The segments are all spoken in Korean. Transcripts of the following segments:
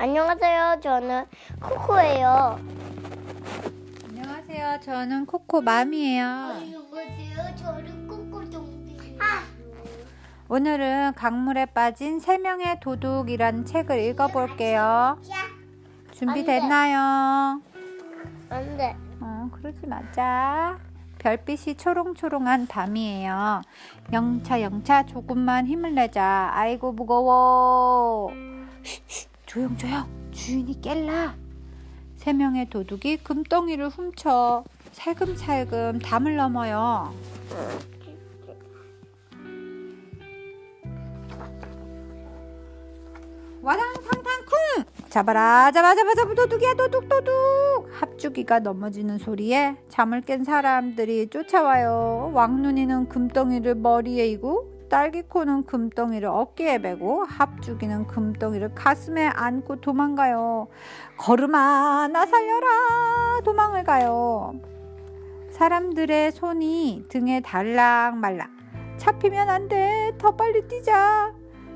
안녕하세요. 저는 코코예요. 안녕하세요. 저는 코코 맘이에요. 안녕하세요. 저는 코코동이에요. 아, 오늘은 강물에 빠진 세 명의 도둑이라는 책을 읽어볼게요. 준비됐나요? 안 돼. 어, 그러지 마자. 별빛이 초롱초롱한 밤이에요. 영차 영차 조금만 힘을 내자. 아이고 무거워. 쉿, 쉿, 조용 조용. 주인이 깰라. 세 명의 도둑이 금덩이를 훔쳐 살금살금 담을 넘어요. 와당탕탕 쿵! 잡아라 잡아 잡아 잡아 도둑이야 도둑 도둑 합주기가 넘어지는 소리에 잠을 깬 사람들이 쫓아와요 왕눈이는 금덩이를 머리에 이고 딸기코는 금덩이를 어깨에 베고 합주기는 금덩이를 가슴에 안고 도망가요. 걸음아 나 살려라. 도망을 가요. 사람들의 손이 등에 달랑말랑. 잡히면 안 돼. 더 빨리 뛰자.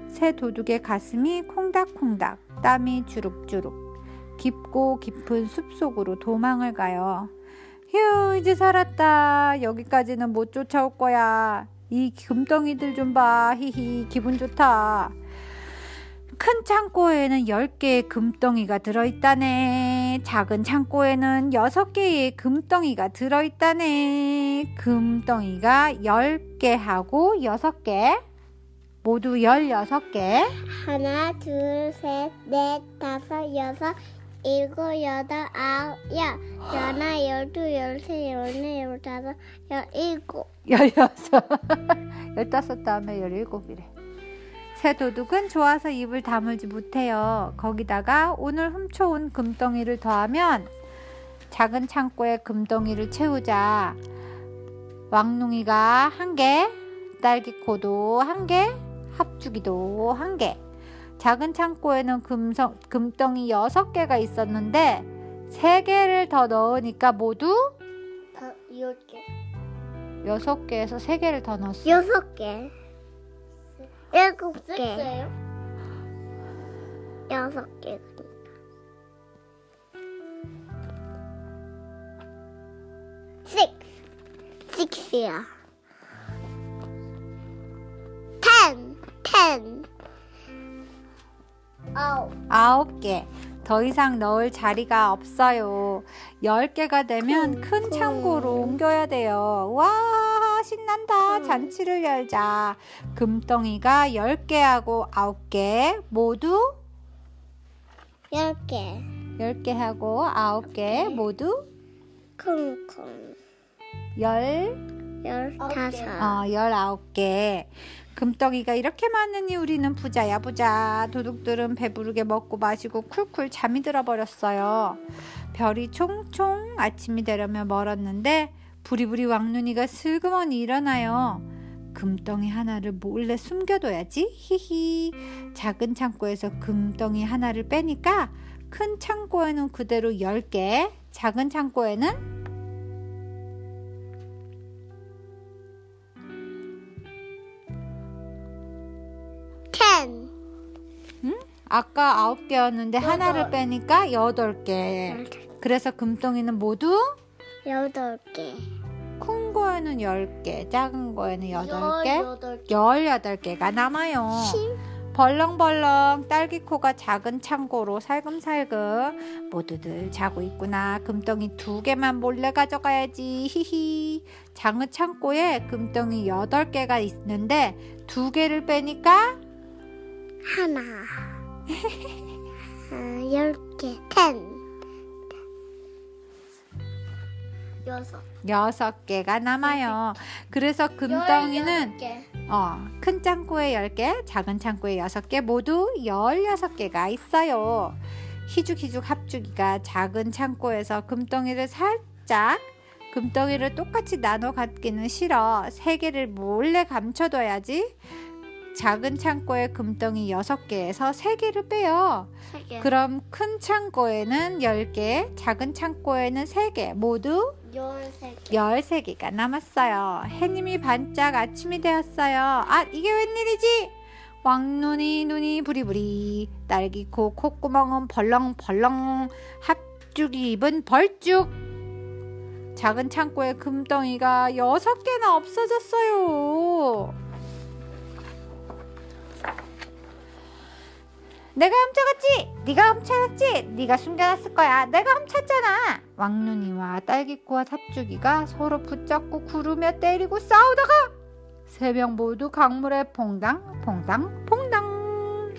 새 도둑의 가슴이 콩닥콩닥 땀이 주룩주룩. 깊고 깊은 숲속으로 도망을 가요. 휴 이제 살았다. 여기까지는 못 쫓아올 거야. 이 금덩이들 좀 봐. 히히 기분 좋다. 큰 창고에는 10개의 금덩이가 들어있다네. 작은 창고에는 6개의 금덩이가 들어있다네. 금덩이가 10개하고 6개. 모두 16개. 하나, 둘, 셋, 넷, 다섯, 여섯, 일곱, 여덟, 아홉, 열. 열하나, 열둘, 열세, 열네, 열다섯, 열일곱. 16. 15 다음에 17이래. 새 도둑은 좋아서 입을 다물지 못해요. 거기다가 오늘 훔쳐온 금덩이를 더하면 작은 창고에 금덩이를 채우자. 왕눈이가 한 개, 딸기코도 한 개, 합주기도 한 개. 작은 창고에는 금성, 금덩이 여섯 개가 있었는데 세 개를 더 넣으니까 모두 다, 여섯 개. 여섯 개에서 세 개를 더 넣었어. 여섯 개. 일곱 개. 여섯 개. six. six이야. ten. ten. 아홉. 아홉 개. 더 이상 넣을 자리가 없어요. 열 개가 되면 큰 창고로 옮겨야 돼요. 와, 신난다. 잔치를 열자. 금덩이가 열 개하고 아홉 개 모두 열 개. 열 개하고 아홉 개 모두 콩콩. 열 열다섯. 어, 열아홉 개. 금덩이가 이렇게 많으니 우리는 부자야 부자. 도둑들은 배부르게 먹고 마시고 쿨쿨 잠이 들어버렸어요. 별이 총총 아침이 되려면 멀었는데 부리부리 왕눈이가 슬그머니 일어나요. 금덩이 하나를 몰래 숨겨둬야지. 히히. 작은 창고에서 금덩이 하나를 빼니까 큰 창고에는 그대로 10개, 작은 창고에는 ten. 아까 아홉 개였는데 하나를 빼니까 여덟 개. 그래서 금덩이는 모두 여덟 개. 큰 거에는 열 개, 작은 거에는 여덟 개, 열여덟 개. 열여덟 개가 남아요. 십. 벌렁벌렁 딸기코가 작은 창고로 살금살금 모두들 자고 있구나. 금덩이 두 개만 몰래 가져가야지. 히히. 작은 창고에 금덩이 여덟 개가 있는데 두 개를 빼니까 하나. 아, 열 개. ten. 여섯. 여섯 개가 남아요. 그래서 금덩이는 개. 어, 큰 창고에 10개, 작은 창고에 6개, 모두 16개가 있어요. 희죽희죽 합주기가 작은 창고에서 금덩이를 살짝, 금덩이를 똑같이 나눠 갖기는 싫어. 3개를 몰래 감춰둬야지. 작은 창고에 금덩이 6개에서 3개를 빼요. 세 개. 그럼 큰 창고에는 10개, 작은 창고에는 3개, 모두 열세 개. 13개가 남았어요. 해님이 반짝 아침이 되었어요. 아, 이게 웬일이지? 왕눈이 눈이 부리부리 딸기코 콧구멍은 벌렁벌렁 합죽이 입은 벌쭉 작은 창고에 금덩이가 여섯 개나 없어졌어요. 내가 훔쳐갔지? 네가 훔쳐갔지? 네가 숨겨놨을 거야. 내가 훔쳤잖아. 왕눈이와 딸기코와 삽주기가 서로 붙잡고 구르며 때리고 싸우다가 세 명 모두 강물에 퐁당 퐁당 퐁당.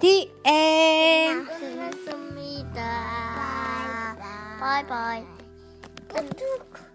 디 엔. 끝났습니다. 바이바이. 끝.